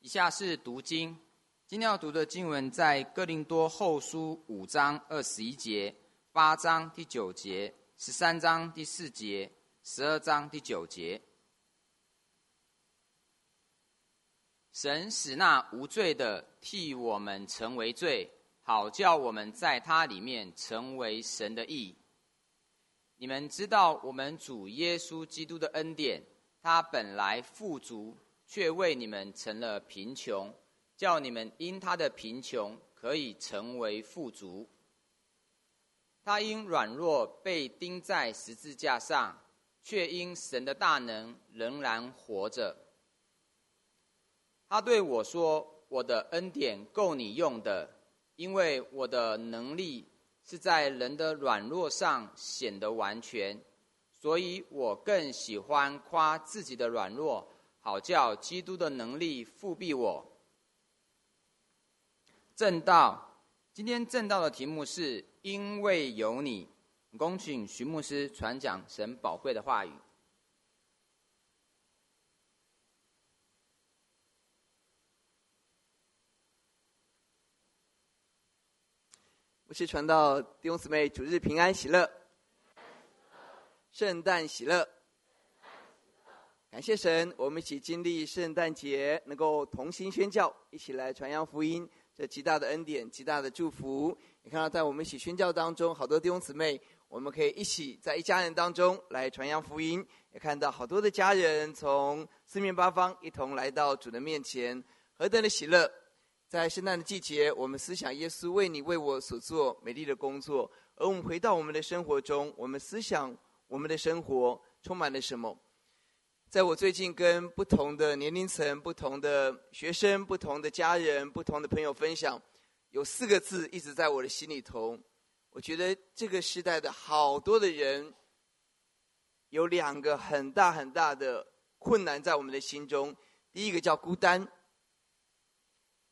以下是读经，今天要读的经文在哥林多后书五章二十一节、八章第九节、十三章第四节、十二章第九节。神使那无罪的替我们成为罪，好叫我们在他里面成为神的义。你们知道，我们主耶稣基督的恩典，他本来富足，却为你们成了贫穷，叫你们因他的贫穷可以成为富足。他因软弱被钉在十字架上，却因神的大能仍然活着。他对我说：“我的恩典够你用的，因为我的能力。”是在人的软弱上显得完全，所以我更喜欢夸自己的软弱，好叫基督的能力复庇我。正道，今天正道的题目是因为有你，恭请徐牧师传讲神宝贵的话语。我是传道弟兄姊妹，主日平安喜乐，圣诞喜乐，感谢神，我们一起经历圣诞节，能够同心宣教，一起来传扬福音，这极大的恩典，极大的祝福。你看到在我们一起宣教当中，好多弟兄姊妹，我们可以一起在一家人当中来传扬福音，也看到好多的家人从四面八方一同来到主的面前，何等的喜乐！在圣诞的季节，我们思想耶稣为你为我所做美丽的工作，而我们回到我们的生活中，我们思想我们的生活充满了什么？在我最近跟不同的年龄层、不同的学生、不同的家人、不同的朋友分享，有四个字一直在我的心里头。我觉得这个时代的好多的人，有两个很大很大的困难在我们的心中。第一个叫孤单。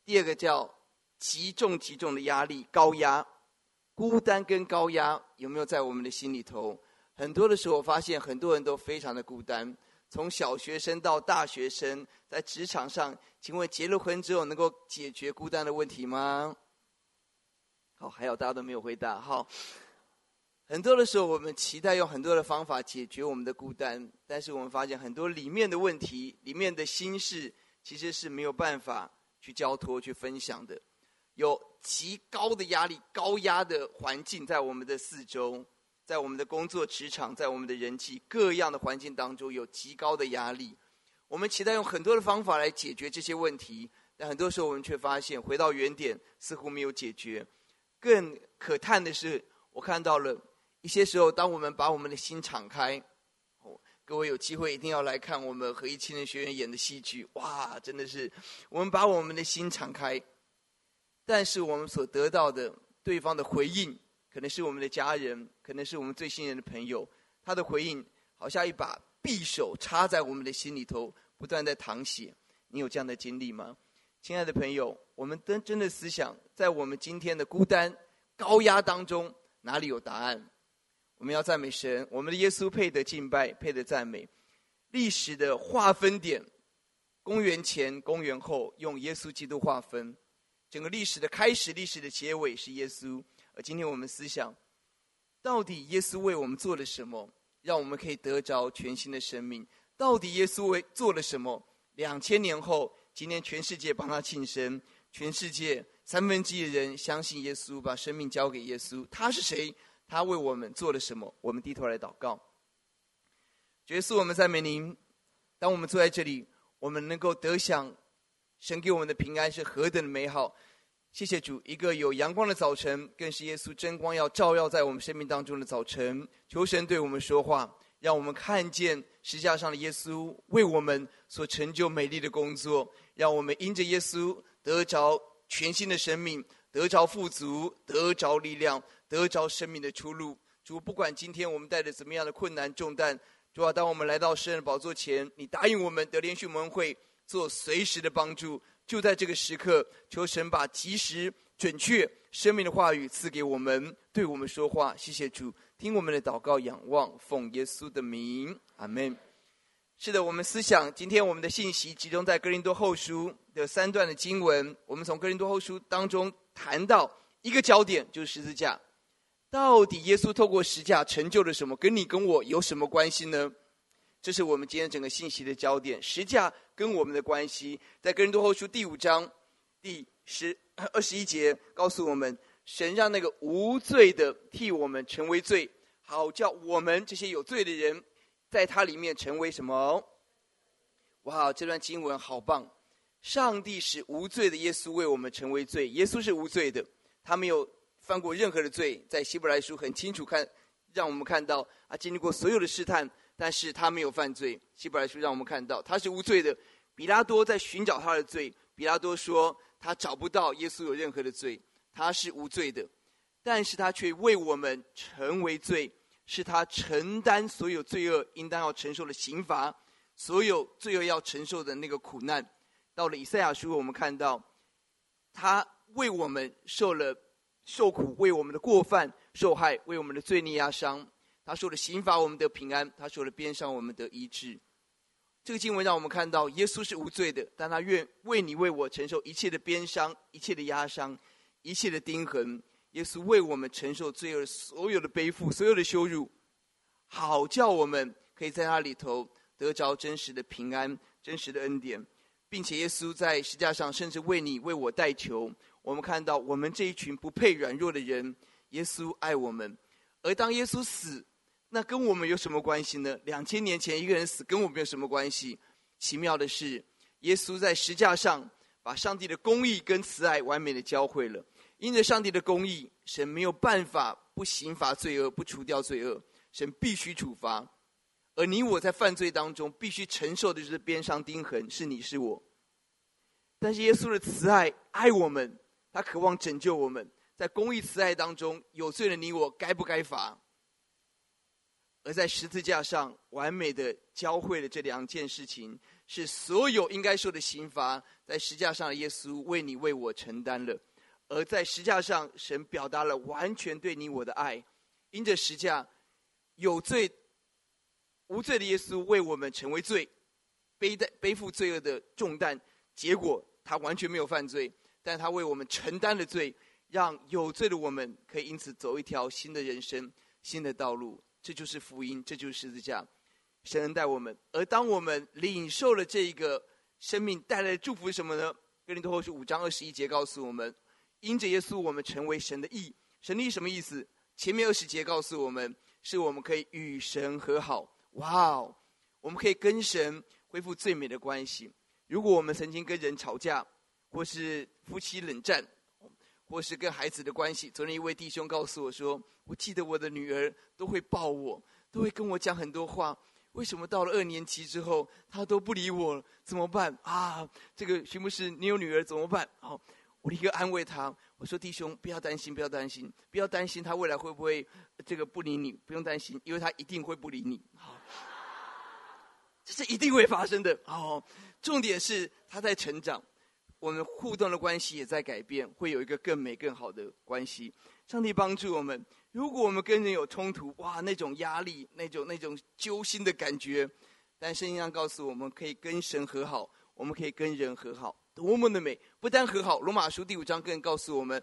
第二个叫极重极重的压力，高压、孤单跟高压有没有在我们的心里头？很多的时候，我发现很多人都非常的孤单。从小学生到大学生，在职场上，请问结了婚之后能够解决孤单的问题吗？好，还有大家都没有回答。好，很多的时候，我们期待用很多的方法解决我们的孤单，但是我们发现很多里面的问题、里面的心事，其实是没有办法。去交托、去分享的，有极高的压力、高压的环境在我们的四周，在我们的工作职场，在我们的人际各样的环境当中，有极高的压力。我们期待用很多的方法来解决这些问题，但很多时候我们却发现，回到原点似乎没有解决。更可叹的是，我看到了一些时候，当我们把我们的心敞开。各位有机会一定要来看我们合一青年学院演的戏剧，哇，真的是我们把我们的心敞开，但是我们所得到的对方的回应，可能是我们的家人，可能是我们最信任的朋友，他的回应好像一把匕首插在我们的心里头，不断在淌血。你有这样的经历吗？亲爱的朋友，我们真真的思想，在我们今天的孤单、高压当中，哪里有答案？我们要赞美神，我们的耶稣配得敬拜，配得赞美。历史的划分点，公元前、公元后，用耶稣基督划分。整个历史的开始、历史的结尾是耶稣。而今天我们思想，到底耶稣为我们做了什么，让我们可以得着全新的生命？到底耶稣为做了什么？两千年后，今天全世界帮他庆生，全世界三分之一的人相信耶稣，把生命交给耶稣。他是谁？他为我们做了什么？我们低头来祷告。耶稣，我们赞美您。当我们坐在这里，我们能够得享神给我们的平安是何等的美好！谢谢主，一个有阳光的早晨，更是耶稣真光要照耀在我们生命当中的早晨。求神对我们说话，让我们看见石架上的耶稣为我们所成就美丽的工作，让我们因着耶稣得着全新的生命，得着富足，得着力量。得着生命的出路，主，不管今天我们带着怎么样的困难重担，主啊，当我们来到圣人宝座前，你答应我们得连续蒙恩会做随时的帮助，就在这个时刻，求神把及时、准确、生命的话语赐给我们，对我们说话。谢谢主，听我们的祷告，仰望奉耶稣的名，阿门。是的，我们思想今天我们的信息集中在哥林多后书的三段的经文，我们从哥林多后书当中谈到一个焦点，就是十字架。到底耶稣透过十字架成就了什么？跟你跟我有什么关系呢？这是我们今天整个信息的焦点。十字架跟我们的关系，在哥林多后书第五章第十 二十一节告诉我们：神让那个无罪的替我们成为罪，好叫我们这些有罪的人，在他里面成为什么？哇，这段经文好棒！上帝使无罪的耶稣为我们成为罪，耶稣是无罪的，他没有犯过任何的罪。在希伯来书很清楚看，让我们看到啊，经历过所有的试探，但是他没有犯罪。希伯来书让我们看到他是无罪的。比拉多在寻找他的罪，比拉多说他找不到耶稣有任何的罪，他是无罪的，但是他却为我们成为罪，是他承担所有罪恶应当要承受的刑罚，所有罪恶要承受的那个苦难。到了以赛亚书，我们看到他为我们受了受苦，为我们的过犯受害，为我们的罪孽压伤。他受了刑罚，我们得平安；他受了鞭伤，我们得医治。这个经文让我们看到，耶稣是无罪的，但他愿为你为我承受一切的鞭伤、一切的压伤、一切的钉痕。耶稣为我们承受罪恶所有的背负、所有的羞辱，好叫我们可以在他里头得着真实的平安、真实的恩典。并且耶稣在十架上，甚至为你为我代求。我们看到，我们这一群不配软弱的人，耶稣爱我们。而当耶稣死，那跟我们有什么关系呢？两千年前一个人死，跟我们有什么关系？奇妙的是，耶稣在十架上把上帝的公义跟慈爱完美的教会了。因着上帝的公义，神没有办法不刑罚罪恶，不除掉罪恶，神必须处罚。而你我在犯罪当中必须承受的就是鞭伤钉痕，是你是我。但是耶稣的慈爱爱我们，他渴望拯救我们，在公义慈爱当中，有罪的你我该不该罚？而在十字架上完美的教会了这两件事情，是所有应该受的刑罚，在十架上耶稣为你为我承担了。而在十架上，神表达了完全对你我的爱，因着十架有罪。无罪的耶稣为我们成为罪，背带背负罪恶的重担，结果他完全没有犯罪，但他为我们承担了罪，让有罪的我们可以因此走一条新的人生、新的道路。这就是福音，这就是十字架。神恩待我们，而当我们领受了这个生命带来的祝福什么呢？哥林多后书五章二十一节告诉我们：因着耶稣，我们成为神的义。神的义什么意思？前面二十节告诉我们，是我们可以与神和好。哇哦！我们可以跟神恢复最美的关系。如果我们曾经跟人吵架，或是夫妻冷战，或是跟孩子的关系，昨天一位弟兄告诉我说：“我记得我的女儿都会抱我，都会跟我讲很多话。为什么到了二年级之后，她都不理我了？怎么办啊？这个徐牧师，你有女儿怎么办？”好，我立刻安慰他。我说：“弟兄，不要担心，不要担心，不要担心，他未来会不会这个不理你？不用担心，因为他一定会不理你。好，这是一定会发生的。哦，重点是他在成长，我们互动的关系也在改变，会有一个更美、更好的关系。上帝帮助我们。如果我们跟人有冲突，哇，那种压力，那种那种揪心的感觉，但圣经上告诉我们，可以跟神和好，我们可以跟人和好。”多么的美！不但和好，罗马书第五章更告诉我们，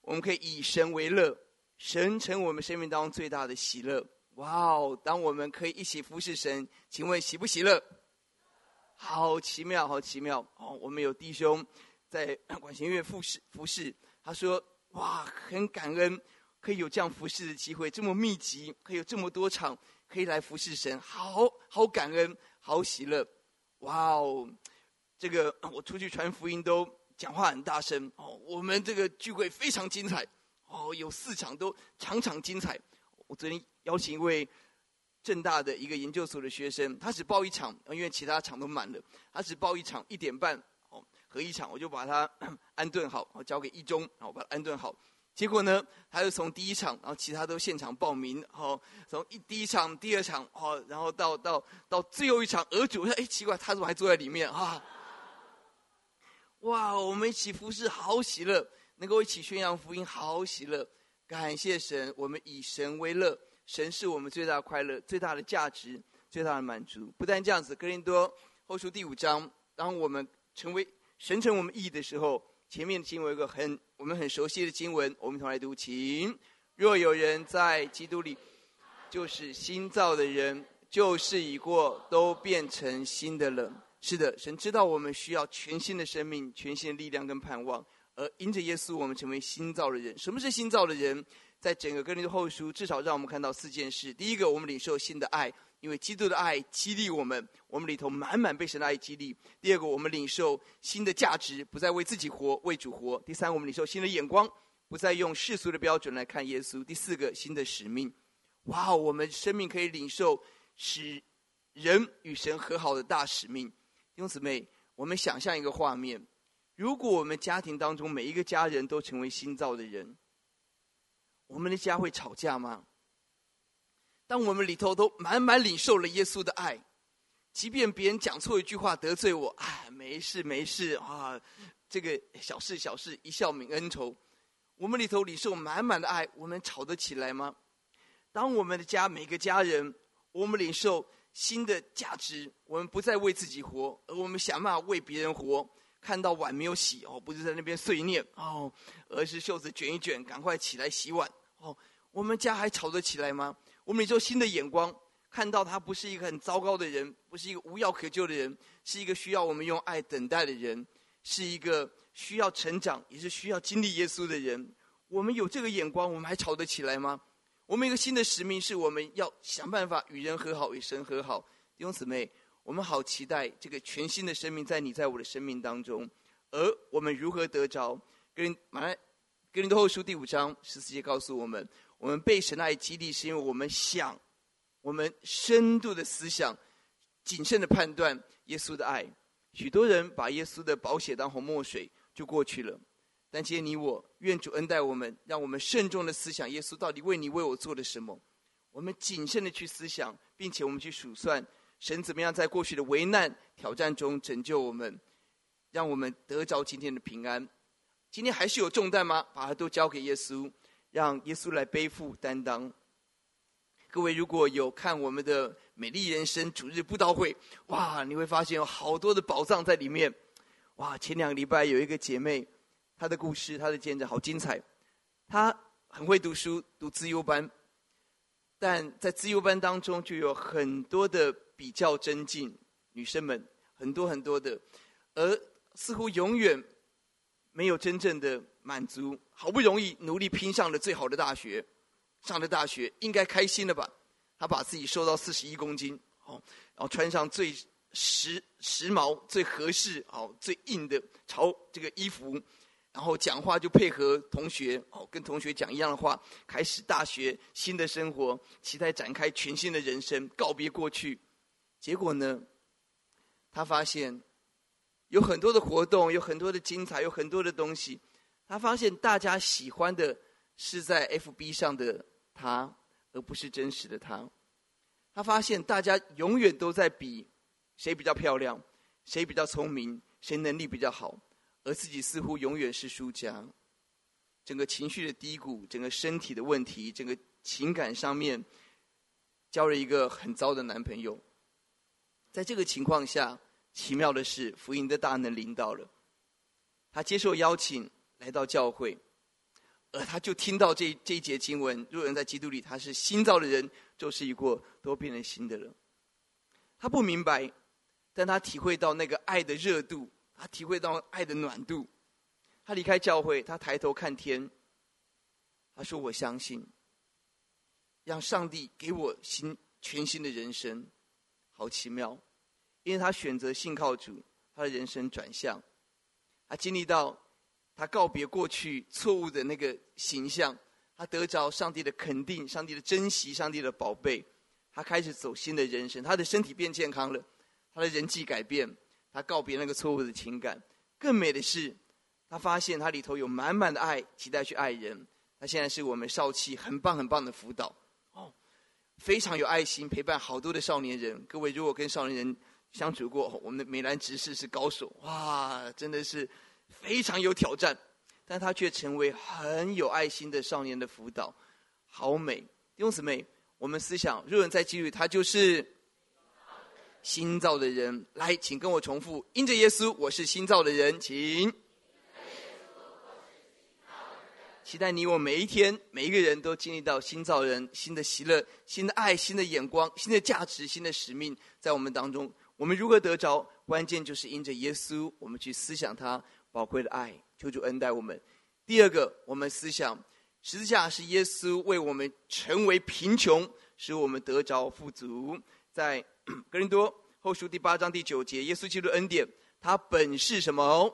我们可以以神为乐，神成我们生命当中最大的喜乐。哇哦！当我们可以一起服侍神，请问喜不喜乐？好奇妙，好奇妙！哦，我们有弟兄在 管弦乐服侍服侍，他说：哇，很感恩可以有这样服侍的机会，这么密集，可以有这么多场可以来服侍神，好好感恩，好喜乐！哇哦！这个我出去传福音都讲话很大声哦。我们这个聚会非常精彩哦，有四场都场场精彩。我昨天邀请一位正大的一个研究所的学生，他只报一场，因为其他场都满了，他只报一场一点半哦，合一场，我就把他 安顿好，我交给一中，然后把他安顿好。结果呢，他就从第一场，然后其他都现场报名，哦，从一第一场、第二场，哦，然后到到到最后一场额主，我说哎，奇怪，他怎么还坐在里面啊？哇，我们一起服侍，好喜乐；能够一起宣扬福音，好喜乐。感谢神，我们以神为乐，神是我们最大快乐、最大的价值、最大的满足。不但这样子，哥林多后书第五章，当我们成为神成我们意义的时候，前面的经文有个很我们很熟悉的经文，我们一同来读，请：若有人在基督里，就是新造的人，旧事已过，都变成新的了。是的，神知道我们需要全新的生命、全新的力量跟盼望，而因着耶稣，我们成为新造的人。什么是新造的人？在整个哥林多后书，至少让我们看到四件事。第一个，我们领受新的爱，因为基督的爱激励我们，我们里头满满被神的爱激励。第二个，我们领受新的价值，不再为自己活，为主活。第三，我们领受新的眼光，不再用世俗的标准来看耶稣。第四个，新的使命。哇，我们生命可以领受使人与神和好的大使命。弟兄姊妹，我们想象一个画面：如果我们家庭当中每一个家人都成为新造的人，我们的家会吵架吗？当我们里头都满满领受了耶稣的爱，即便别人讲错一句话得罪我，哎，没事没事啊，这个小事小事，一笑泯恩仇。我们里头领受满满的爱，我们吵得起来吗？当我们的家每个家人，我们领受。新的价值，我们不再为自己活，而我们想办法为别人活。看到碗没有洗哦，不是在那边碎念哦，而是袖子卷一卷，赶快起来洗碗哦。我们家还吵得起来吗？我们有新的眼光，看到他不是一个很糟糕的人，不是一个无药可救的人，是一个需要我们用爱等待的人，是一个需要成长，也是需要经历耶稣的人。我们有这个眼光，我们还吵得起来吗？我们一个新的使命是，我们要想办法与人和好，与神和好。弟兄姊妹，我们好期待这个全新的生命在你在我的生命当中。而我们如何得着？哥林马来哥林多后书第五章十四节告诉我们：我们被神爱激励，是因为我们想，我们深度的思想，谨慎的判断耶稣的爱。许多人把耶稣的宝血当红墨水就过去了。但今天你我，愿主恩待我们，让我们慎重的思想耶稣到底为你为我做了什么。我们谨慎的去思想，并且我们去数算神怎么样在过去的危难挑战中拯救我们，让我们得着今天的平安。今天还是有重担吗？把它都交给耶稣，让耶稣来背负担当。各位如果有看我们的美丽人生主日布道会，哇，你会发现有好多的宝藏在里面。哇，前两个礼拜有一个姐妹。她的故事，她的见证好精彩。她很会读书，读资优班，但在自由班当中就有很多的比较争竞，女生们很多很多的，而似乎永远没有真正的满足。好不容易努力拼上了最好的大学，上了大学应该开心了吧？他把自己瘦到四十一公斤，哦，然后穿上最时时髦、最合适、哦最硬的潮这个衣服。然后讲话就配合同学哦，跟同学讲一样的话，开始大学新的生活，期待展开全新的人生，告别过去。结果呢，他发现有很多的活动，有很多的精彩，有很多的东西。他发现大家喜欢的是在 FB 上的他，而不是真实的他。他发现大家永远都在比谁比较漂亮，谁比较聪明，谁能力比较好。而自己似乎永远是输家，整个情绪的低谷，整个身体的问题，整个情感上面，交了一个很糟的男朋友。在这个情况下，奇妙的是，福音的大能临到了，他接受邀请来到教会，而他就听到这这一节经文：若人在基督里，他是新造的人，就是一过，都变成新的了。他不明白，但他体会到那个爱的热度。他体会到爱的暖度，他离开教会，他抬头看天，他说：“我相信，让上帝给我新全新的人生，好奇妙。”因为他选择信靠主，他的人生转向，他经历到他告别过去错误的那个形象，他得着上帝的肯定、上帝的珍惜、上帝的宝贝，他开始走新的人生，他的身体变健康了，他的人际改变。他告别那个错误的情感，更美的是，他发现他里头有满满的爱，期待去爱人。他现在是我们少气很棒很棒的辅导，哦，非常有爱心，陪伴好多的少年人。各位如果跟少年人相处过，我们的美兰执事是高手，哇，真的是非常有挑战，但他却成为很有爱心的少年的辅导，好美。弟兄姊妹，我们思想，若人在基督，他就是。新造的人。来，请跟我重复：因着耶稣，我是新造的人。请。期待你我每一天，每一个人都经历到新造人、新的喜乐、新的爱、新的眼光、新的价值、新的使命，在我们当中。我们如何得着？关键就是因着耶稣，我们去思想他宝贵的爱，求主恩待我们。第二个，我们思想十字架是耶稣为我们成为贫穷，使我们得着富足。在 哥林多后书第八章第九节，耶稣基督恩典，他本是什么？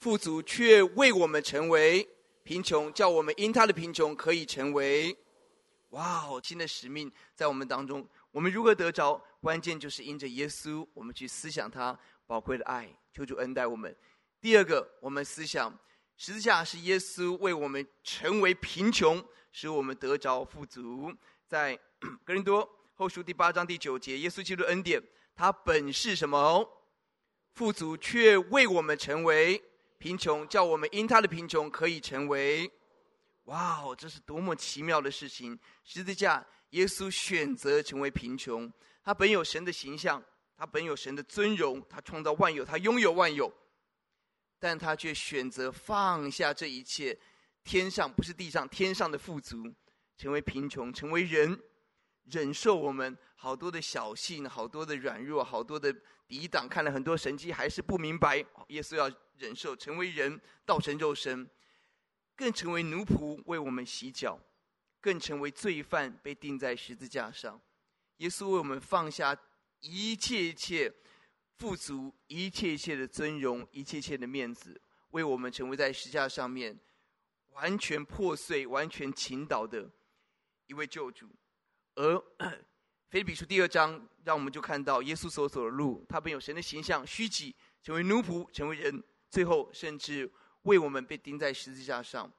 富足，却为我们成为贫穷，叫我们因他的贫穷可以成为哇哦，新的使命在我们当中。我们如何得着？关键就是因着耶稣，我们去思想他宝贵的爱，求主恩待我们。第二个，我们思想十字架是耶稣为我们成为贫穷，使我们得着富足。在 哥林多后书第八章第九节，耶稣基督恩典，他本是什么？富足，却为我们成为贫穷，叫我们因他的贫穷可以成为。哇哦，这是多么奇妙的事情！十字架，耶稣选择成为贫穷。他本有神的形象，他本有神的尊荣，他创造万有，他拥有万有，但他却选择放下这一切，天上不是地上，天上的富足，成为贫穷，成为人，忍受我们好多的小信，好多的软弱，好多的抵挡，看了很多神迹，还是不明白，耶稣要忍受，成为人，道成肉身，更成为奴仆，为我们洗脚，更成为罪犯，被钉在十字架上。耶稣为我们放下一切一切富足，一切一切的尊荣，一切一切的面子，为我们成为在十字架上面完全破碎、完全倾倒的一位救主。而 腓比书第二章，让我们就看到耶稣所走的路，他本有神的形象，虚己，成为奴仆，成为人，最后甚至为我们被钉在十字架上，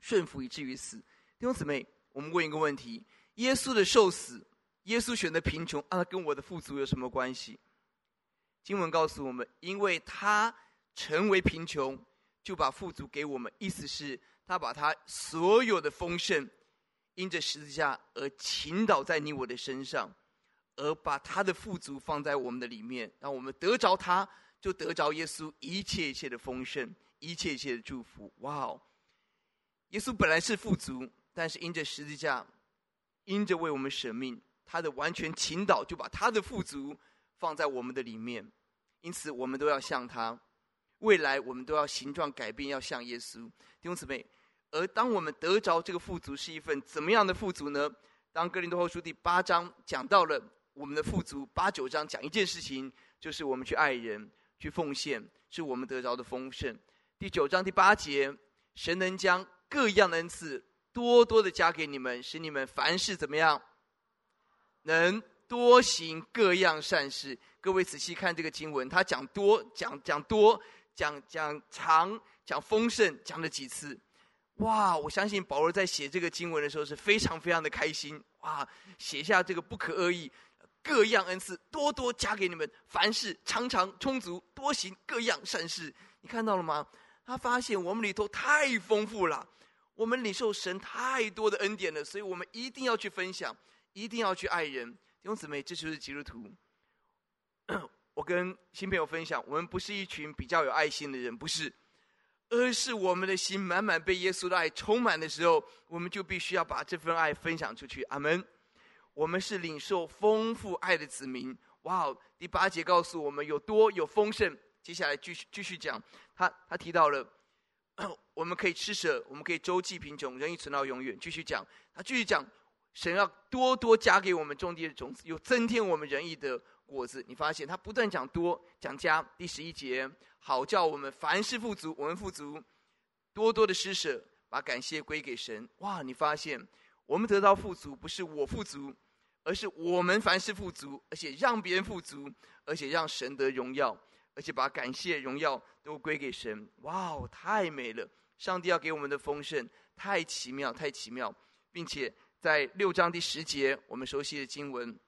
顺服以至于死。弟兄姊妹，我们问一个问题：耶稣的受死。耶稣选择贫穷，啊，跟我的富足有什么关系？经文告诉我们，因为他成为贫穷，就把富足给我们。意思是，他把他所有的丰盛，因着十字架而倾倒在你我的身上，而把他的富足放在我们的里面，让我们得着他，就得着耶稣一切一切的丰盛，一切一切的祝福。哇哦！耶稣本来是富足，但是因着十字架，因着为我们舍命。他的完全倾倒，就把他的富足放在我们的里面，因此我们都要像他。未来我们都要形状改变，要像耶稣。弟兄姊妹，而当我们得着这个富足，是一份怎么样的富足呢？当哥林多后书第八章讲到了我们的富足，八九章讲一件事情，就是我们去爱人、去奉献，是我们得着的丰盛。第九章第八节，神能将各样的恩赐多多的加给你们，使你们凡事怎么样？能多行各样善事。各位仔细看这个经文，他讲多，讲讲多，讲讲长，讲丰盛，讲了几次？哇！我相信保罗在写这个经文的时候是非常非常的开心。哇！写下这个不可恶意，各样恩赐多多加给你们，凡事常常充足，多行各样善事。你看到了吗？他发现我们里头太丰富了，我们领受神太多的恩典了，所以我们一定要去分享。一定要去爱人，弟兄姊妹，这就是基督徒。我跟新朋友分享，我们不是一群比较有爱心的人，不是，而是我们的心满满被耶稣的爱充满的时候，我们就必须要把这份爱分享出去。阿门。我们是领受丰富爱的子民。哇哦！第八节告诉我们有多有丰盛。接下来继续继续讲，他他提到了，我们可以施舍，我们可以周济贫穷，仁义存到永远。继续讲，他继续讲。神要多多加给我们种地的种子，又增添我们仁义的果子。你发现他不断讲多讲加。第十一节，好叫我们凡事富足，我们富足，多多的施舍，把感谢归给神。哇！你发现我们得到富足，不是我富足，而是我们凡事富足，而且让别人富足，而且让神得荣耀，而且把感谢荣耀都归给神。哇，太美了！上帝要给我们的丰盛太奇妙，太奇妙，并且。在六章第十节，我们熟悉的经文，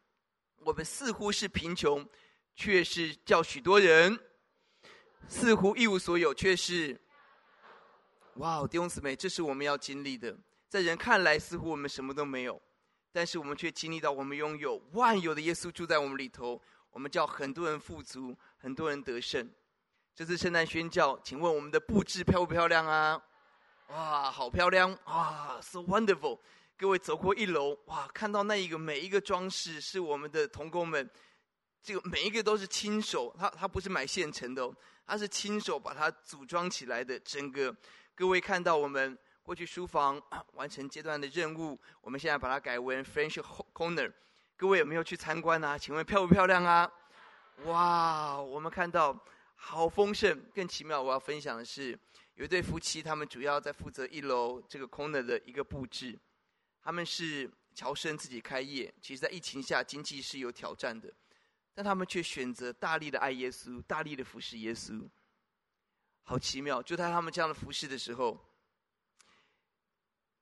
我们似乎是贫穷，却是叫许多人；似乎一无所有，却是……哇，弟兄姊妹，这是我们要经历的。在人看来，似乎我们什么都没有，但是我们却经历到，我们拥有万有的耶稣住在我们里头。我们叫很多人富足，很多人得胜。这次圣诞宣教，请问我们的布置漂不漂亮啊？哇，好漂亮啊，so wonderful！各位走过一楼，哇，看到那一个每一个装饰是我们的童工们，这个每一个都是亲手，他他不是买现成的哦，他是亲手把它组装起来的。整个各位看到我们过去书房 完成阶段的任务，我们现在把它改为 French Corner，各位有没有去参观啊？请问漂不漂亮啊？哇，我们看到好丰盛，更奇妙。我要分享的是。有一对夫妻，他们主要在负责一楼这个 corner 的一个布置。他们是乔生自己开业，其实，在疫情下经济是有挑战的，但他们却选择大力的爱耶稣，大力的服侍耶稣。好奇妙！就在他们这样的服侍的时候，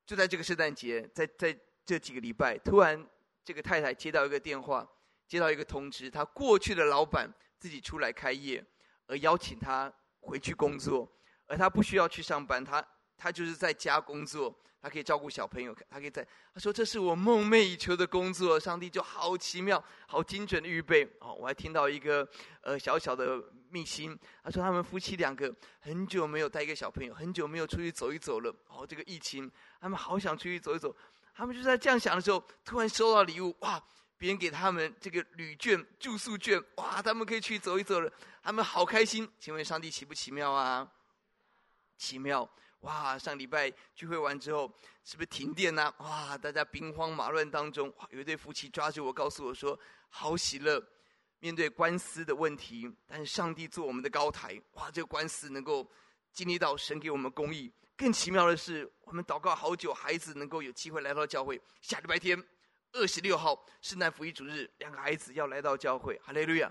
就在这个圣诞节，在在这几个礼拜，突然这个太太接到一个电话，接到一个通知，她过去的老板自己出来开业，而邀请她回去工作。而她不需要去上班，她她就是在家工作，他可以照顾小朋友，他可以在。他说：“这是我梦寐以求的工作。”上帝就好奇妙、好精准的预备。哦，我还听到一个呃小小的秘辛，他说他们夫妻两个很久没有带一个小朋友，很久没有出去走一走了。哦，这个疫情，他们好想出去走一走。他们就在这样想的时候，突然收到礼物，哇！别人给他们这个旅券、住宿券，哇！他们可以去走一走了，他们好开心。请问上帝奇不奇妙啊？奇妙哇！上礼拜聚会完之后，是不是停电呢、哇！大家兵荒马乱当中，哇！有一对夫妻抓住我，告诉我说：“好喜乐，面对官司的问题，但是上帝做我们的高台，哇！这个官司能够经历到神给我们公义。更奇妙的是，我们祷告好久，孩子能够有机会来到教会。下礼拜天，二十六号圣诞福音主日，两个孩子要来到教会。哈利路亚！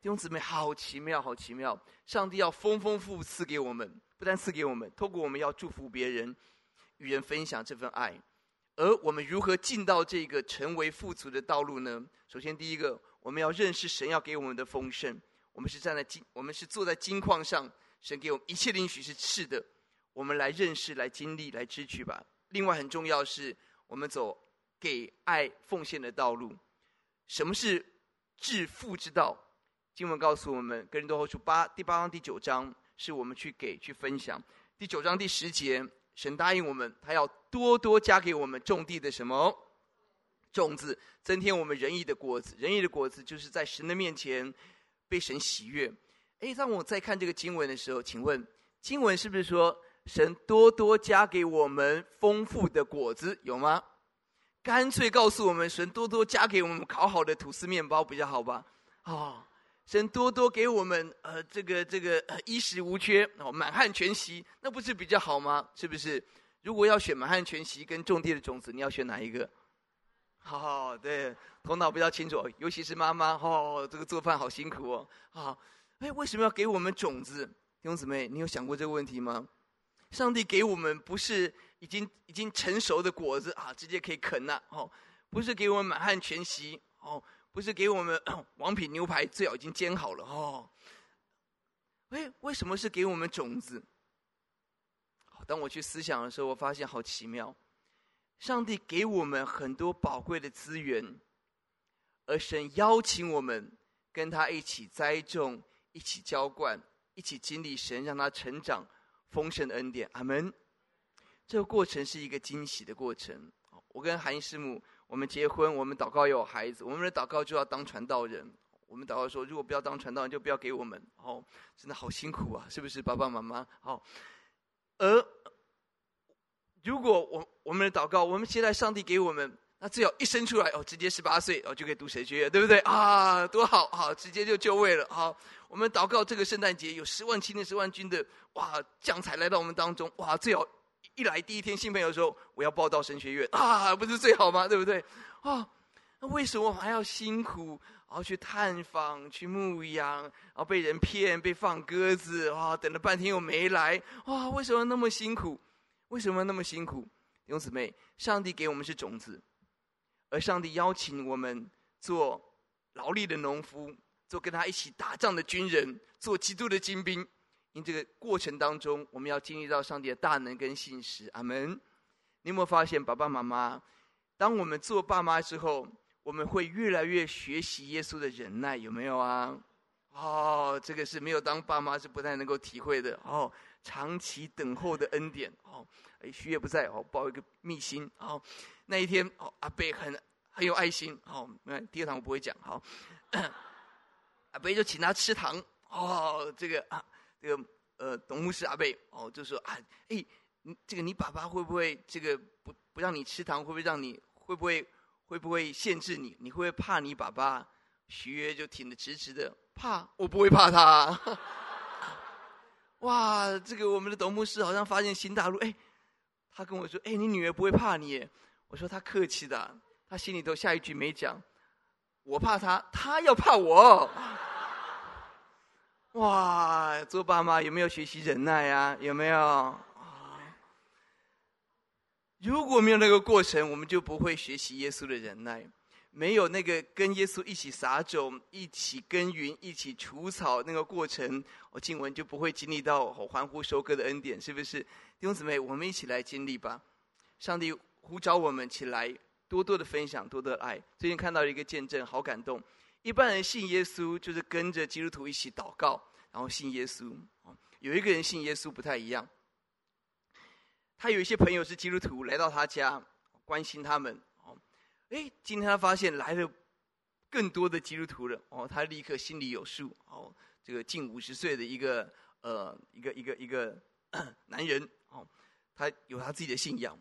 弟兄姊妹，好奇妙，好奇妙！上帝要丰丰富赐给我们。”不但赐给我们，透过我们要祝福别人，与人分享这份爱，而我们如何进到这个成为富足的道路呢？首先，第一个，我们要认识神要给我们的丰盛。我们是站在金，我们是坐在金矿上，神给我们一切的应许是是的。我们来认识、来经历、来支取吧。另外，很重要是，我们走给爱奉献的道路。什么是致富之道？经文告诉我们，《哥林多后书》八第八章第九章。是我们去给去分享。第九章第十节，神答应我们，他要多多加给我们种地的什么种子，增添我们仁义的果子。仁义的果子就是在神的面前被神喜悦。诶，当我在看这个经文的时候，请问经文是不是说神多多加给我们丰富的果子？有吗？干脆告诉我们，神多多加给我们烤好的吐司面包比较好吧？啊、神多多给我们，呃，这个这个衣食无缺哦，满汉全席，那不是比较好吗？是不是？如果要选满汉全席跟种地的种子，你要选哪一个？好、哦，对，头脑比较清楚，尤其是妈妈，哦，这个做饭好辛苦哦，好，哎，为什么要给我们种子？弟兄姊妹，你有想过这个问题吗？上帝给我们不是已经已经成熟的果子啊，直接可以啃了，哦，不是给我们满汉全席，哦。不是给我们 王品牛排，最好已经煎好了哦。哎，为什么是给我们种子？当我去思想的时候，我发现好奇妙。上帝给我们很多宝贵的资源，而神邀请我们跟他一起栽种、一起浇灌、一起经历神让他成长丰盛的恩典。阿门。这个过程是一个惊喜的过程。我跟韩师母。我们结婚，我们祷告有孩子，我们的祷告就要当传道人。我们祷告说，如果不要当传道人，就不要给我们。哦，真的好辛苦啊，是不是，爸爸妈妈？好。而如果我我们的祷告，我们期待上帝给我们，那最好一生出来哦，直接十八岁哦就可以读神学院，对不对啊？多好，好，直接就就位了。好，我们祷告这个圣诞节有十万青年十万军的哇将才来到我们当中，哇，最好。一来第一天新朋友说，我要报到神学院啊，不是最好吗？对不对？啊，那为什么还要辛苦，然后去探访、去牧养，然后被人骗、被放鸽子啊？等了半天又没来，哇！为什么那么辛苦？为什么那么辛苦？弟兄姊妹，上帝给我们是种子，而上帝邀请我们做劳力的农夫，做跟他一起打仗的军人，做基督的精兵。因这个过程当中，我们要经历到上帝的大能跟信实。阿门。你有没有发现，爸爸妈妈，当我们做爸妈之后，我们会越来越学习耶稣的忍耐，有没有啊？哦，这个是没有当爸妈是不太能够体会的哦。长期等候的恩典哦，哎徐也不在哦，报一个密信哦。那一天哦，阿伯很很有爱心哦。那第二堂我不会讲好，阿伯就请他吃糖哦。这个啊，这个呃，董牧师阿伯哦，就说啊，哎，你这个你爸爸会不会这个不不让你吃糖？会不会让你会不会会不会限制你？你会不会怕你爸爸？徐约就挺得直直的，怕我不会怕他。哇，这个我们的董牧师好像发现新大陆。哎，他跟我说：“哎，你女儿不会怕你。”我说：“他客气的，他心里头下一句没讲，我怕他，他要怕我。”哇，做爸妈有没有学习忍耐呀？有没有？如果没有那个过程，我们就不会学习耶稣的忍耐。没有那个跟耶稣一起撒种、一起耕耘、一起除草那个过程，我静文就不会经历到我欢呼收割的恩典，是不是？弟兄姊妹，我们一起来经历吧。上帝呼召我们起来，多多的分享，多多的爱。最近看到一个见证，好感动。一般人信耶稣就是跟着基督徒一起祷告，然后信耶稣。有一个人信耶稣不太一样，他有一些朋友是基督徒，来到他家关心他们。哦哎，今天他发现来了更多的基督徒了哦，他立刻心里有数哦。这个近五十岁的一个呃一个一个一个 男人哦，他有他自己的信仰。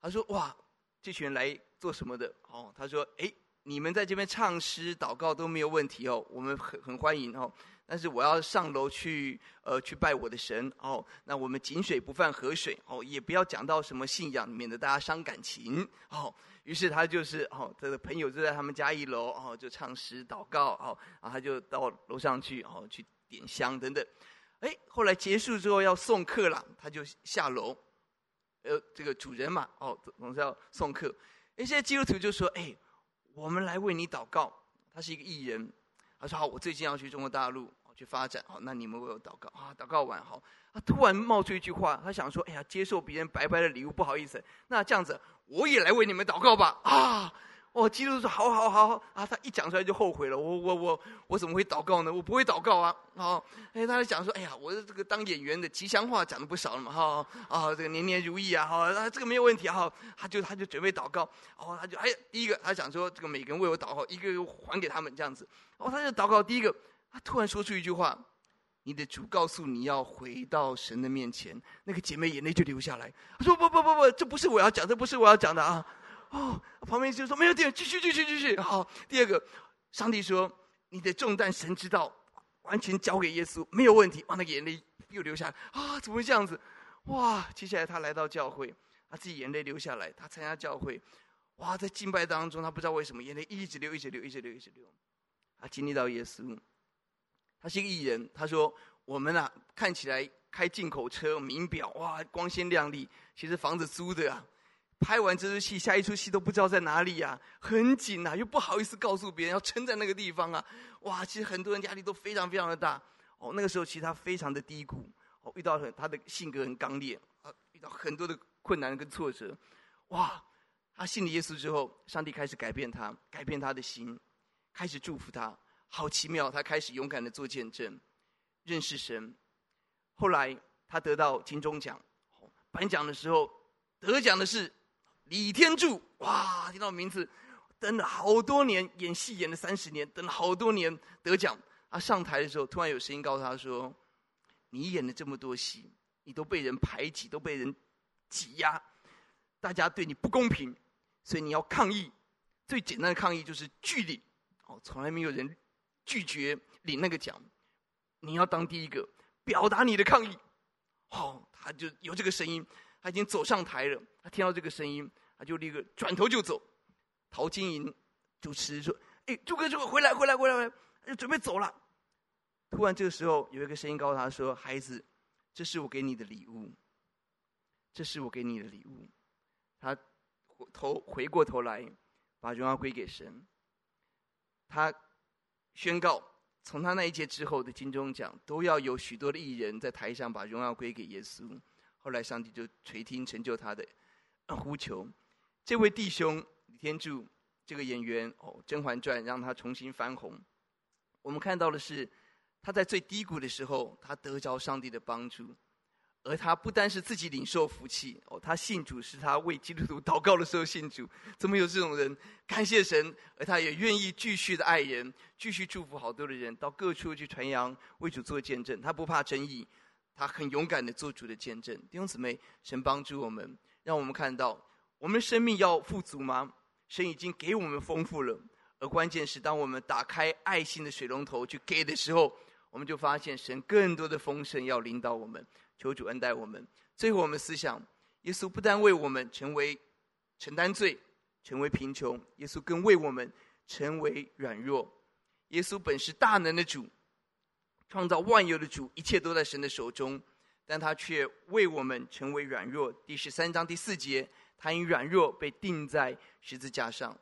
他说：“哇，这群人来做什么的？”哦，他说：“哎，你们在这边唱诗祷告都没有问题哦，我们很很欢迎哦。但是我要上楼去呃去拜我的神哦。那我们井水不犯河水哦，也不要讲到什么信仰，免得大家伤感情哦。”于是他就是哦，他的朋友就在他们家一楼哦，就唱诗祷告哦，然后他就到楼上去哦，去点香等等。哎，后来结束之后要送客了，他就下楼。呃，这个主人嘛哦，总是要送客。哎，现在基督徒就说：“哎，我们来为你祷告。”他是一个艺人，他说：“好，我最近要去中国大陆去发展，好，那你们为我祷告啊。”祷告完好，他突然冒出一句话，他想说：“哎呀，接受别人白白的礼物不好意思，那这样子。”我也来为你们祷告吧！啊，哦，基督说好好好啊！他一讲出来就后悔了。我我我我怎么会祷告呢？我不会祷告啊！哦，哎，他就讲说，哎呀，我的这个当演员的吉祥话讲的不少了嘛，哈啊，这个年年如意啊，哈，啊，这个没有问题哈。他就他就准备祷告，哦，他就哎，第一个他讲说，这个每个人为我祷告，一个个还给他们这样子。哦，他就祷告第一个，他突然说出一句话。你的主告诉你要回到神的面前，那个姐妹眼泪就流下来。她说：“不不不不，这不是我要讲，这不是我要讲的啊！”哦，旁边就说：“没有，继续继续继续继续。”好，第二个，上帝说：“你的重担神知道，完全交给耶稣，没有问题。”哇，那个眼泪又流下来啊！怎么会这样子？哇！接下来他来到教会，他自己眼泪流下来。他参加教会，哇，在敬拜当中，他不知道为什么眼泪一直流，一直流，一直流，一直流。他经历到耶稣。他是一个艺人，他说：“我们啊，看起来开进口车、名表，哇，光鲜亮丽。其实房子租的啊，拍完这出戏，下一出戏都不知道在哪里呀，很紧啊，又不好意思告诉别人，要撑在那个地方啊，哇，其实很多人压力都非常非常的大。哦，那个时候其实他非常的低谷，哦，遇到很他的性格很刚烈，啊，遇到很多的困难跟挫折，哇，他信了耶稣之后，上帝开始改变他，改变他的心，开始祝福他。”好奇妙，他开始勇敢的做见证，认识神。后来他得到金钟奖，颁奖的时候得奖的是李天柱。哇，听到名字，等了好多年，演戏演了三十年，等了好多年得奖。他上台的时候，突然有声音告诉他说：“你演了这么多戏，你都被人排挤，都被人挤压，大家对你不公平，所以你要抗议。最简单的抗议就是拒领。哦，从来没有人。”拒绝领那个奖，你要当第一个表达你的抗议。哦，他就有这个声音，他已经走上台了。他听到这个声音，他就立刻转头就走。陶晶莹主持说：“哎，朱哥，朱哥，回来，回来，回来，回来！”就准备走了。突然，这个时候有一个声音告诉他说：“孩子，这是我给你的礼物。这是我给你的礼物。”他头回过头来，把荣耀归给神。他。宣告，从他那一届之后的金钟奖，都要有许多的艺人在台上把荣耀归给耶稣。后来上帝就垂听成就他的呼求。这位弟兄李天柱这个演员哦，《甄嬛传》让他重新翻红。我们看到的是，他在最低谷的时候，他得着上帝的帮助，而他不单是自己领受福气哦，他信主是他为基督徒祷告的时候信主。怎么有这种人？感谢神，而他也愿意继续的爱人，继续祝福好多的人，到各处去传扬为主做见证。他不怕争议，他很勇敢的做主的见证。弟兄姊妹，神帮助我们，让我们看到，我们生命要富足吗？神已经给我们丰富了。而关键是，当我们打开爱心的水龙头去给的时候，我们就发现神更多的丰盛要领导我们。求主恩待我们。最后，我们思想，耶稣不但为我们成为承担罪，成为贫穷，耶稣更为我们成为软弱。耶稣本是大能的主，创造万有的主，一切都在神的手中，但他却为我们成为软弱。第十三章第四节，他因软弱被钉在十字架上。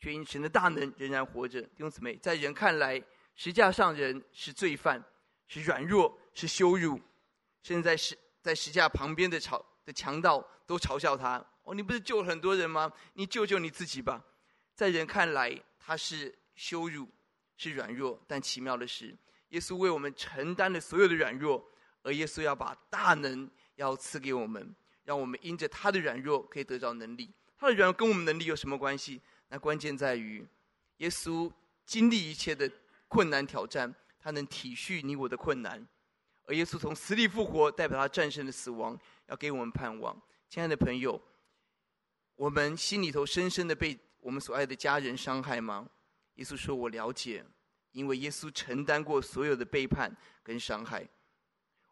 却因神的大能仍然活着。弟兄姊妹，在人看来，十架上人是罪犯，是软弱，是羞辱，甚至在十在十架旁边的嘲的强盗都嘲笑他：“哦，你不是救了很多人吗？你救救你自己吧。”在人看来，他是羞辱，是软弱。但奇妙的是，耶稣为我们承担了所有的软弱，而耶稣要把大能要赐给我们，让我们因着他的软弱可以得着能力。他的软弱跟我们能力有什么关系？那关键在于，耶稣经历一切的困难挑战，他能体恤你我的困难，而耶稣从死里复活，代表他战胜了死亡，要给我们盼望。亲爱的朋友，我们心里头深深的被我们所爱的家人伤害吗？耶稣说：“我了解，因为耶稣承担过所有的背叛跟伤害。”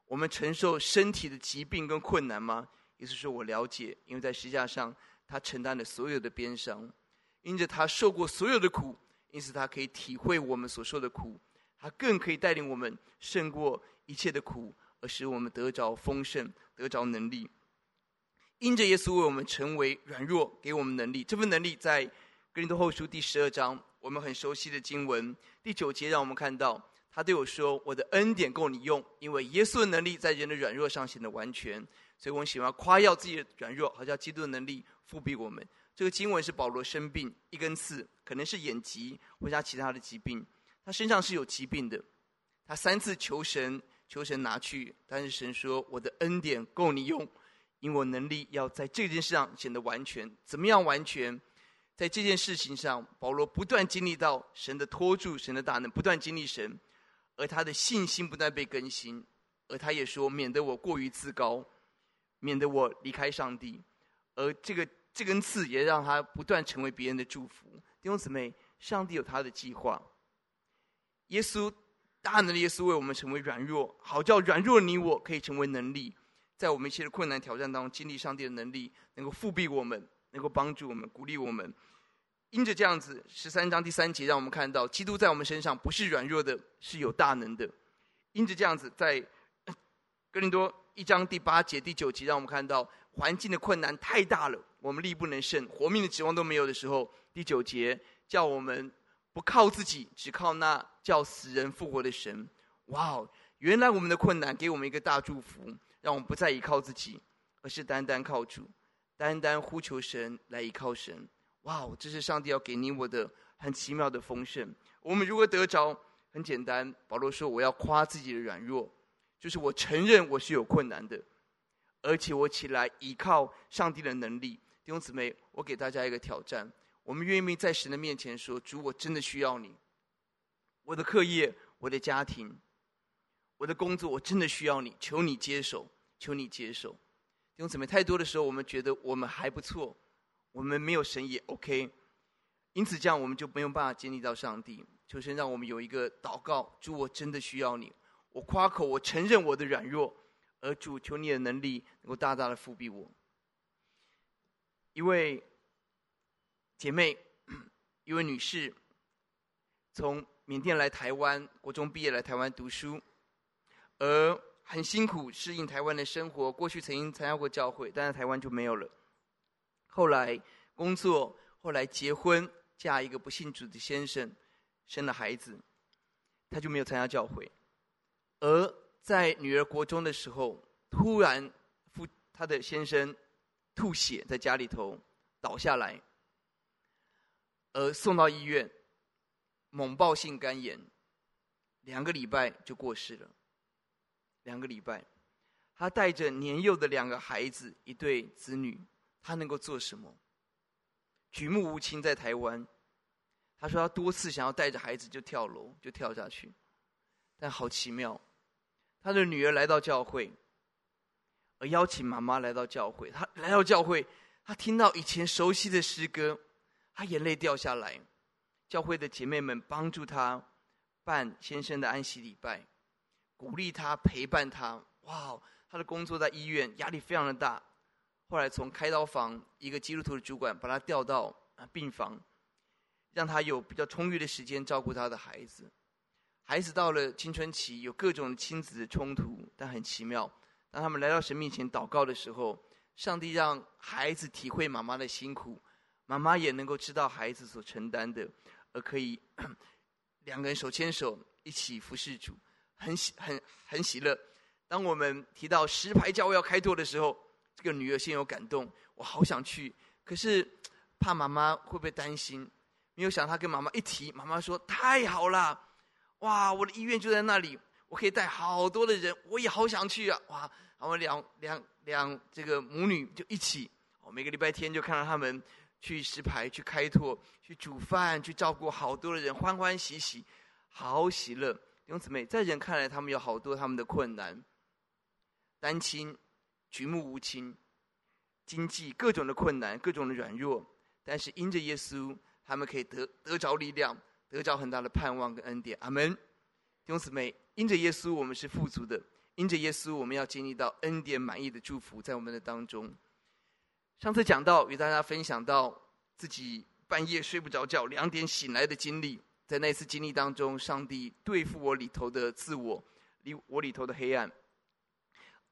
我们承受身体的疾病跟困难吗？耶稣说：“我了解，因为在十架上他承担了所有的鞭伤。”因着他受过所有的苦，因此他可以体会我们所受的苦，他更可以带领我们胜过一切的苦，而使我们得着丰盛，得着能力。因着耶稣为我们成为软弱，给我们能力。这份能力在哥林多后书第十二章，我们很熟悉的经文第九节，让我们看到他对我说：“我的恩典够你用，因为耶稣的能力在人的软弱上显得完全。”所以我们喜欢夸耀自己的软弱，好像基督的能力覆庇我们。这个经文是保罗生病，一根刺，可能是眼疾或者其他的疾病，他身上是有疾病的。他三次求神，求神拿去，但是神说：“我的恩典够你用，因为我能力要在这件事上显得完全。怎么样完全？在这件事情上，保罗不断经历到神的托住，神的大能，不断经历神，而他的信心不断被更新，而他也说：免得我过于自高，免得我离开上帝，而这个。”这根刺也让他不断成为别人的祝福。弟兄姊妹，上帝有他的计划。耶稣大能的耶稣为我们成为软弱，好叫软弱的你我可以成为能力，在我们一切的困难挑战当中经历上帝的能力，能够复辟我们，能够帮助我们，鼓励我们。因着这样子，十三章第三节让我们看到，基督在我们身上不是软弱的，是有大能的。因着这样子，在哥林多一章第八节、第九节让我们看到，环境的困难太大了。我们力不能胜，活命的指望都没有的时候，第九节叫我们不靠自己，只靠那叫死人复活的神。哇哦！原来我们的困难给我们一个大祝福，让我们不再依靠自己，而是单单靠主，单单呼求神来依靠神。哇哦！这是上帝要给你我的很奇妙的丰盛。我们如何得着？很简单，保罗说：“我要夸自己的软弱，就是我承认我是有困难的，而且我起来依靠上帝的能力。”弟兄姊妹，我给大家一个挑战：我们愿意在神的面前说，主，我真的需要你。我的课业、我的家庭、我的工作，我真的需要你，求你接手，求你接手。弟兄姊妹，太多的时候，我们觉得我们还不错，我们没有神也 OK。因此，这样我们就没有办法经历到上帝。求神让我们有一个祷告：主，我真的需要你。我夸口，我承认我的软弱，而主，求你的能力能够大大的覆庇我。一位姐妹，一位女士，从缅甸来台湾，国中毕业来台湾读书，而很辛苦适应台湾的生活。过去曾经参加过教会，但在台湾就没有了。后来工作，后来结婚，嫁一个不信主的先生，生了孩子，她就没有参加教会。而在女儿国中的时候，突然夫她的先生。吐血在家里头倒下来，而送到医院，猛爆性肝炎，两个礼拜就过世了。两个礼拜，他带着年幼的两个孩子，一对子女，他能够做什么？举目无亲，在台湾，他说他多次想要带着孩子就跳楼，就跳下去，但好奇妙，他的女儿来到教会，而邀请妈妈来到教会。他来到教会，他听到以前熟悉的诗歌，他眼泪掉下来。教会的姐妹们帮助他办先生的安息礼拜，鼓励他，陪伴他。哇，他的工作在医院，压力非常的大。后来从开刀房一个基督徒的主管把他调到病房，让他有比较充裕的时间照顾他的孩子。孩子到了青春期，有各种亲子的冲突，但很奇妙，当他们来到神面前祷告的时候，上帝让孩子体会妈妈的辛苦，妈妈也能够知道孩子所承担的，而可以两个人手牵手一起服侍主，很喜很很喜乐。当我们提到石牌教会要开拓的时候，这个女儿先有感动，我好想去，可是怕妈妈会不会担心？没有想她跟妈妈一提，妈妈说太好了，哇，我的医院就在那里，我可以带好多的人，我也好想去啊，哇，然后两两两这个母女就一起，哦，每个礼拜天就看到他们去石牌去开拓，去煮饭，去照顾好多的人，欢欢喜喜，好喜乐。弟兄姊妹，在人看来，他们有好多他们的困难，单亲。举目无亲，经济各种的困难，各种的软弱，但是因着耶稣，他们可以得得着力量，得着很大的盼望跟恩典。阿门。弟兄姊妹，因着耶稣，我们是富足的；因着耶稣，我们要经历到恩典满意的祝福在我们的当中。上次讲到，与大家分享到自己半夜睡不着觉，两点醒来的经历，在那次经历当中，上帝对付我里头的自我，里我里头的黑暗。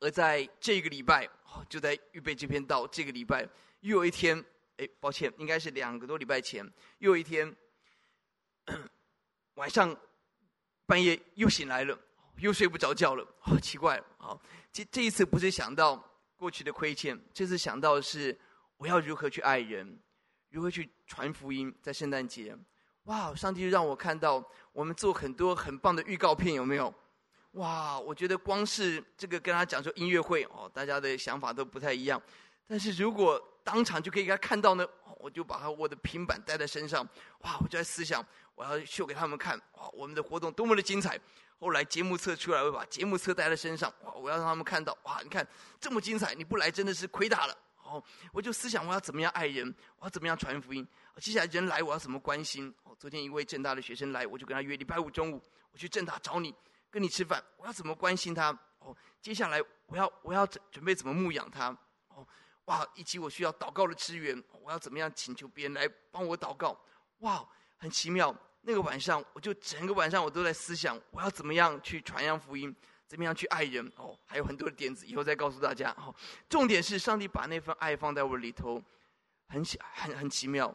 而在这个礼拜，就在预备这篇道。这个礼拜又有一天，哎，抱歉，应该是两个多礼拜前，又有一天晚上半夜又醒来了，又睡不着觉了，好奇怪。好，这这一次不是想到过去的亏欠，这次想到的是我要如何去爱人，如何去传福音。在圣诞节，哇，上帝让我看到我们做很多很棒的预告片，有没有？哇，我觉得光是这个跟他讲说音乐会哦，大家的想法都不太一样。但是如果当场就可以给他看到呢，我就把他我的平板带在身上，哇，我就在思想我要秀给他们看，哇，我们的活动多么的精彩。后来节目册出来，我把节目册带在身上，哇，我要让他们看到，哇，你看这么精彩，你不来真的是亏大了。哦，我就思想我要怎么样爱人，我要怎么样传福音。接下来人来我要怎么关心？哦，昨天一位正大的学生来，我就跟他约礼拜五中午我去正大找你。跟你吃饭，我要怎么关心他？哦，接下来我要我要准准备怎么牧养他？哦，哇，以及我需要祷告的支援，我要怎么样请求别人来帮我祷告？哇，很奇妙。那个晚上，我就整个晚上我都在思想，我要怎么样去传扬福音，怎么样去爱人？哦，还有很多的点子，以后再告诉大家。哦，重点是上帝把那份爱放在我里头，很很很奇妙。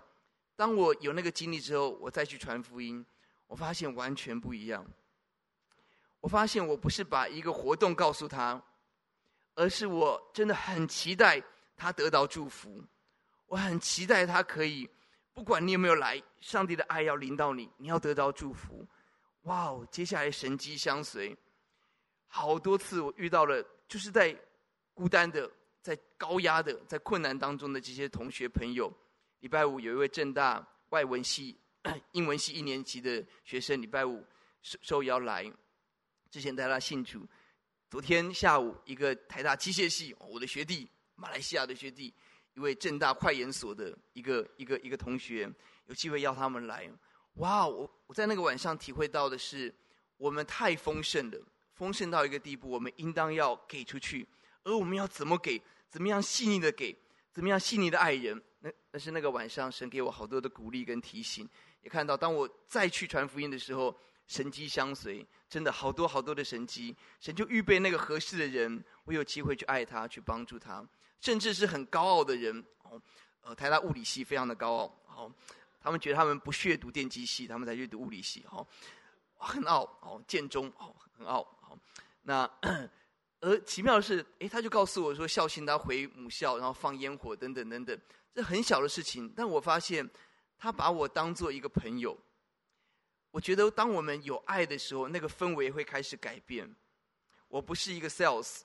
当我有那个经历之后，我再去传福音，我发现完全不一样。我发现我不是把一个活动告诉他，而是我真的很期待他得到祝福。我很期待他可以，不管你有没有来，上帝的爱要临到你，你要得到祝福。哇哦！接下来神迹相随，好多次我遇到了，就是在孤单的、在高压的、在困难当中的这些同学朋友。礼拜五有一位正大外文系、英文系一年级的学生，礼拜五受受邀来。之前带他信主，昨天下午一个台大机械系，我的学弟，马来西亚的学弟，一位正大快研所的一个一个一个同学，有机会邀他们来。哇，我我在那个晚上体会到的是，我们太丰盛了，丰盛到一个地步，我们应当要给出去，而我们要怎么给，怎么样细腻的给，怎么样细腻的爱人。那那是那个晚上，神给我好多的鼓励跟提醒，也看到当我再去传福音的时候。神机相随，真的好多好多的神机，神就预备那个合适的人，我有机会去爱他，去帮助他，甚至是很高傲的人，哦，呃，台大物理系非常的高傲，哦，他们觉得他们不屑读电机系，他们才去读物理系，哦，很傲，哦，建中，哦，很傲，那 而奇妙的是，诶，他就告诉我说，孝心他回母校，然后放烟火等等等等，这很小的事情，但我发现他把我当做一个朋友。我觉得当我们有爱的时候，那个氛围会开始改变。我不是一个 sales，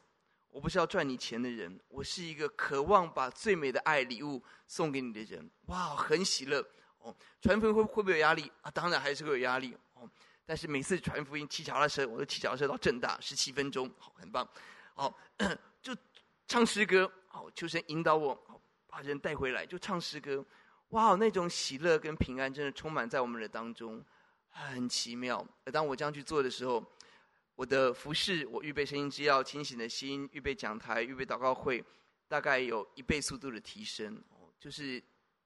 我不是要赚你钱的人，我是一个渴望把最美的爱礼物送给你的人。哇，很喜乐哦！传福音会会不会有压力啊？当然还是会有压力哦。但是每次传福音骑脚踏车，我都骑脚踏车到正大十七分钟，好，很棒。好，就唱诗歌，好，求神引导我，把人带回来，就唱诗歌。哇，那种喜乐跟平安真的充满在我们的当中。很奇妙。当我这样去做的时候，我的服侍，我预备声音之钥，清醒的心，预备讲台，预备祷告会，大概有一倍速度的提升。哦，就是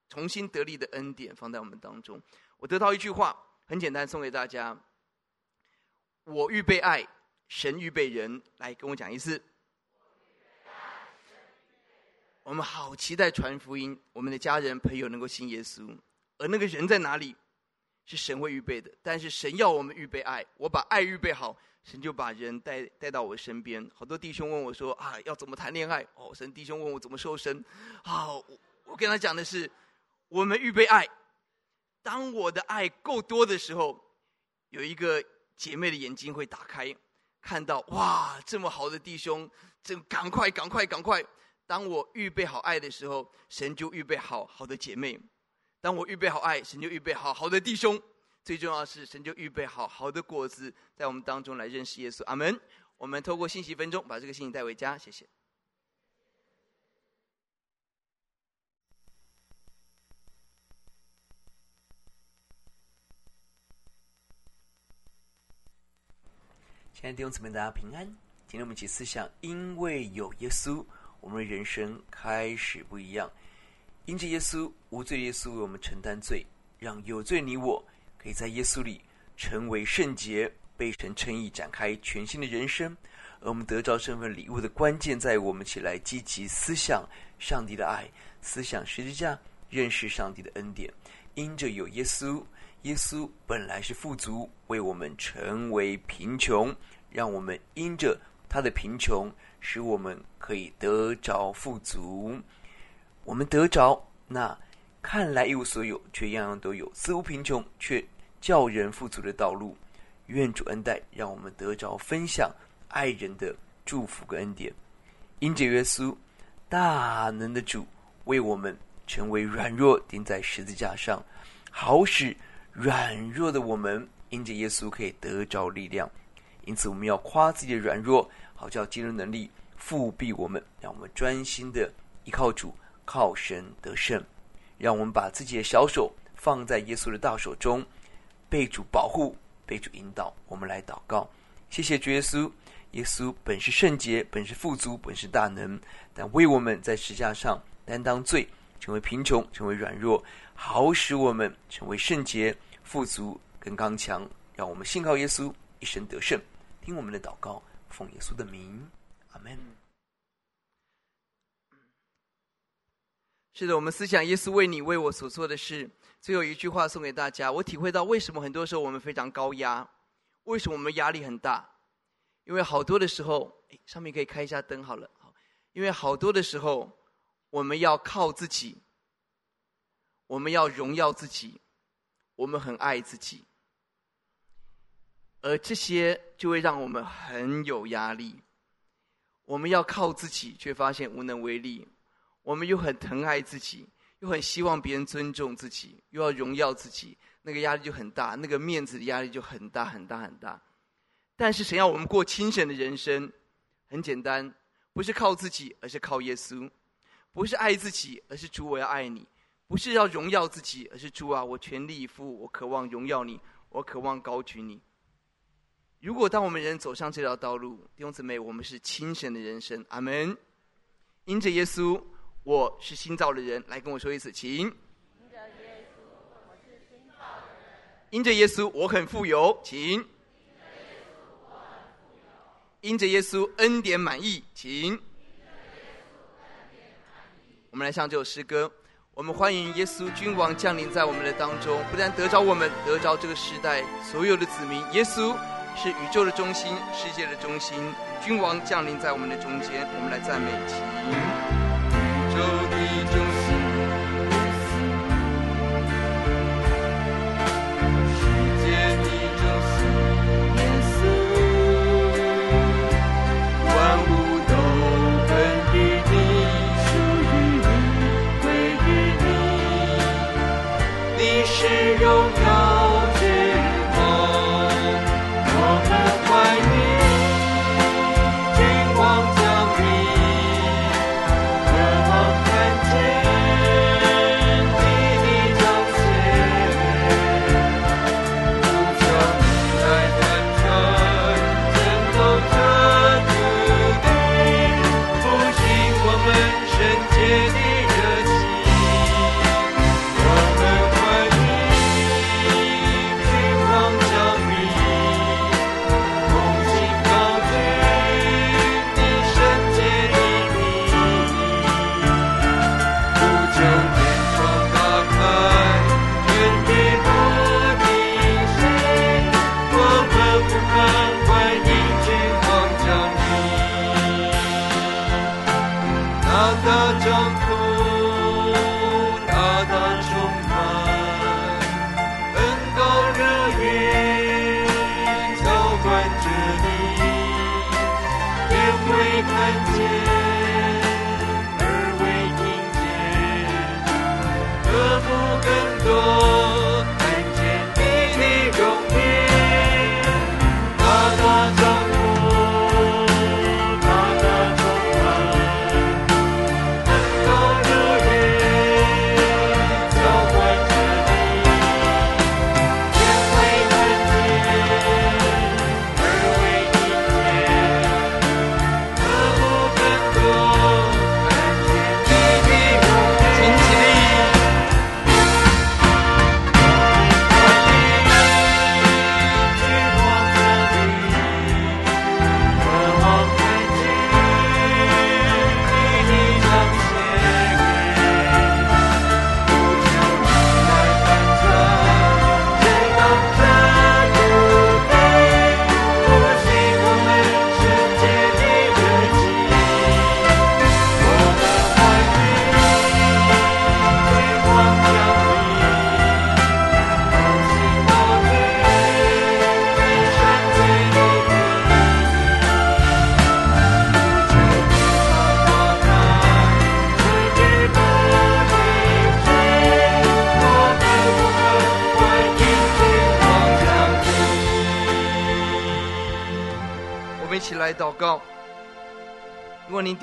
重新得力的恩典放在我们当中。我得到一句话，很简单，送给大家：我预备爱，神预备人。来跟我讲一次。我们好期待传福音，我们的家人朋友能够信耶稣，而那个人在哪里？是神会预备的，但是神要我们预备爱。我把爱预备好，神就把人带带到我身边。好多弟兄问我说：“啊，要怎么谈恋爱？”哦，神弟兄问我怎么瘦身。好，我我跟他讲的是，我们预备爱。当我的爱够多的时候，有一个姐妹的眼睛会打开，看到哇，这么好的弟兄，这赶快赶快赶快！当我预备好爱的时候，神就预备好好的姐妹。当我预备好爱，神就预备好好的弟兄。最重要是，神就预备好好的果子，在我们当中来认识耶稣。阿门。我们透过信息分钟，把这个信息带回家。谢谢。亲爱的弟兄姊妹，大家平安。今天我们一起思想，因为有耶稣，我们的人生开始不一样。因着耶稣，无罪耶稣为我们承担罪，让有罪你我可以在耶稣里成为圣洁，被神称义，展开全新的人生。而我们得着身份礼物的关键，在于我们起来积极思想上帝的爱，思想十字架，认识上帝的恩典。因着有耶稣，耶稣本来是富足，为我们成为贫穷，让我们因着他的贫穷，使我们可以得着富足。我们得着那看来一无所有，却样样都有；似乎贫穷，却叫人富足的道路。愿主恩待，让我们得着分享爱人的祝福跟恩典。因着耶稣，大能的主为我们成为软弱，钉在十字架上，好使软弱的我们因着耶稣可以得着力量。因此，我们要夸自己的软弱，好叫基督能力覆庇我们，让我们专心的依靠主。靠神得胜，让我们把自己的小手放在耶稣的大手中，被主保护，被主引导。我们来祷告，谢谢主耶稣。耶稣本是圣洁，本是富足，本是大能，但为我们在十架上担当罪，成为贫穷，成为软弱，好使我们成为圣洁、富足跟刚强。让我们信靠耶稣，一生得胜。听我们的祷告，奉耶稣的名，阿门。是的，我们思想耶稣为你为我所做的事。最后一句话送给大家：我体会到为什么很多时候我们非常高压，为什么我们压力很大？因为好多的时候，上面可以开一下灯好了。因为好多的时候，我们要靠自己，我们要荣耀自己，我们很爱自己，而这些就会让我们很有压力。我们要靠自己，却发现无能为力。我们又很疼爱自己，又很希望别人尊重自己，又要荣耀自己，那个压力就很大，那个面子的压力就很大很大很大。但是，谁要我们过轻省的人生，很简单，不是靠自己，而是靠耶稣；不是爱自己，而是主，我要爱你；不是要荣耀自己，而是主啊，我全力以赴，我渴望荣耀你，我渴望高举你。如果当我们人走上这条道路，弟兄姊妹，我们是亲神的人生。阿门。因着耶稣。我是新造的人，来跟我说一次，请。因着耶稣，我是新造的人。因着耶稣，我很富有，请。因着耶稣，恩典满溢，请。我们来唱这首诗歌。我们欢迎耶稣君王降临在我们的当中，不但得着我们，得着这个时代所有的子民。耶稣是宇宙的中心，世界的中心。君王降临在我们的中间，我们来赞美，请。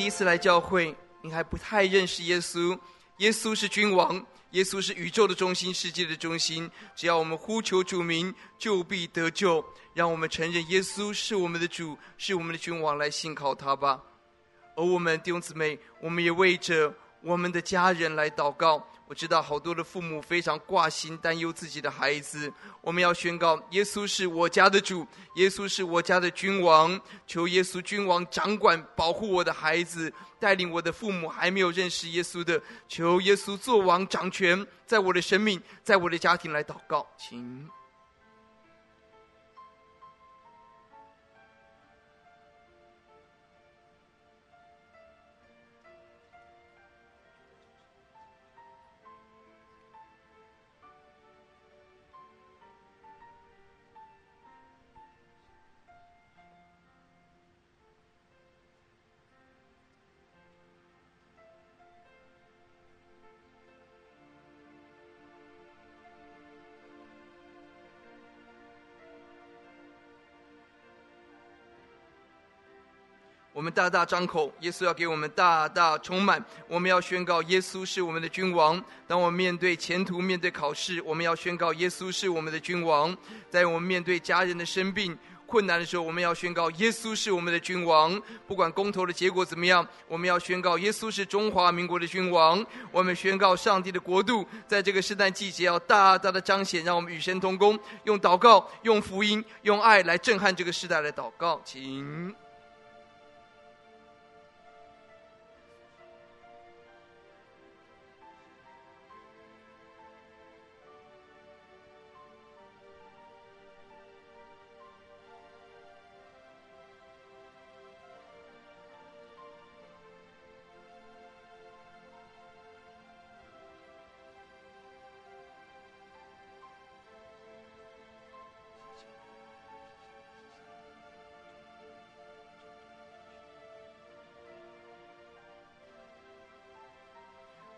一次来教会，你还不太认识耶稣。耶稣是君王，耶稣是宇宙的中心，世界的中心。只要我们呼求主名，就必得救。让我们承认耶稣是我们的主，是我们的君王，来信靠他吧。而我们弟兄姊妹，我们也为着我们的家人来祷告。我知道好多的父母非常挂心担忧自己的孩子，我们要宣告：耶稣是我家的主，耶稣是我家的君王。求耶稣君王掌管保护我的孩子，带领我的父母还没有认识耶稣的，求耶稣做王掌权，在我的生命，在我的家庭来祷告，请。我们大大张口，耶稣要给我们大大充满。我们要宣告耶稣是我们的君王。当我们面对前途、面对考试，我们要宣告耶稣是我们的君王。在我们面对家人的生病、困难的时候，我们要宣告耶稣是我们的君王。不管公投的结果怎么样，我们要宣告耶稣是中华民国的君王。我们宣告上帝的国度在这个圣诞季节要大大的彰显。让我们与神同工，用祷告、用福音、用爱来震撼这个时代来祷告，请。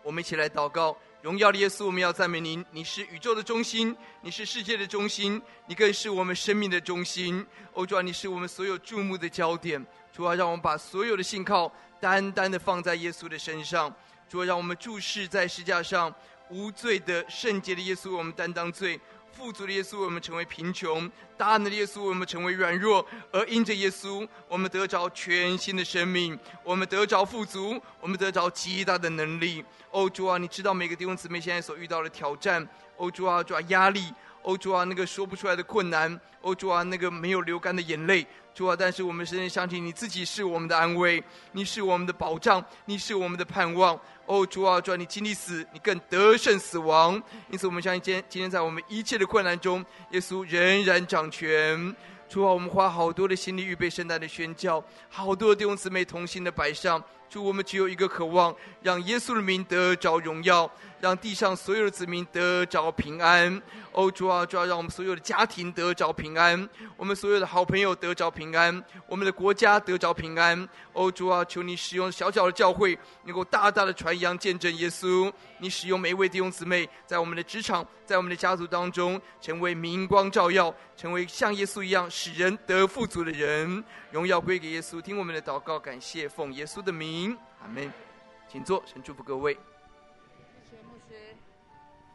我们一起来祷告，荣耀的耶稣，我们要赞美您。你是宇宙的中心，你是世界的中心，你更是我们生命的中心。欧，主啊，你是我们所有注目的焦点。主啊，让我们把所有的信靠单单的放在耶稣的身上。主啊，让我们注视在十架上无罪的圣洁的耶稣，我们担当罪。富足的耶稣，我们成为贫穷；大能的耶稣，我们成为软弱。而因着耶稣，我们得着全新的生命，我们得着富足，我们得着极大的能力。欧，主啊，你知道每个弟兄姊妹现在所遇到的挑战。欧，主啊，主啊，压力。哦，主啊，那个说不出来的困难。哦，主啊，那个没有流干的眼泪。主啊，但是我们深深相信你自己是我们的安慰，你是我们的保障，你是我们的盼望。哦，主啊，主啊，你经历死，你更得胜死亡。因此，我们相信今天，今天在我们一切的困难中，耶稣仍然掌权。主啊，我们花好多的心力预备圣诞的宣教，好多的弟兄姊妹同心的摆上。主，我们只有一个渴望，让耶稣的名得着荣耀，让地上所有的子民得着平安。哦，主啊，主啊，让我们所有的家庭得着平安，我们所有的好朋友得着平安，我们的国家得着平安。哦，主啊，求你使用小小的教会，能够大大的传扬见证耶稣。你使用每一位弟兄姊妹，在我们的职场，在我们的家族当中，成为明光照耀，成为像耶稣一样使人得富足的人。荣耀归给耶稣，听我们的祷告，感谢奉耶稣的名，阿门。请坐，神祝福各位。